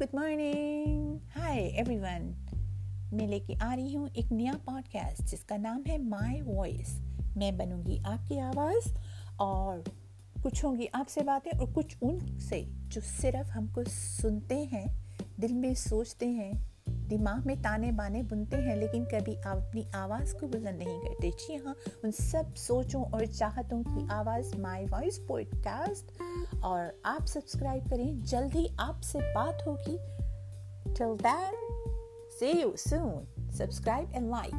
Good morning hi everyone میں لے کے آ رہی ہوں ایک نیا پوڈ کاسٹ جس کا نام ہے مائی وائس میں بنوں گی آپ کی آواز اور کچھ ہوں گی آپ سے باتیں اور کچھ ان سے جو صرف ہم کو سنتے ہیں دل میں سوچتے ہیں دماغ میں تانے بانے بنتے ہیں، لیکن کبھی آپ اپنی آواز کو بلند نہیں کرتے۔ جی ہاں ان سب سوچوں اور چاہتوں کی آواز مائی وائس پوڈ کاسٹ اور آپ سبسکرائب کریں، جلد ہی آپ سے بات ہوگی۔ Till then see you soon subscribe and like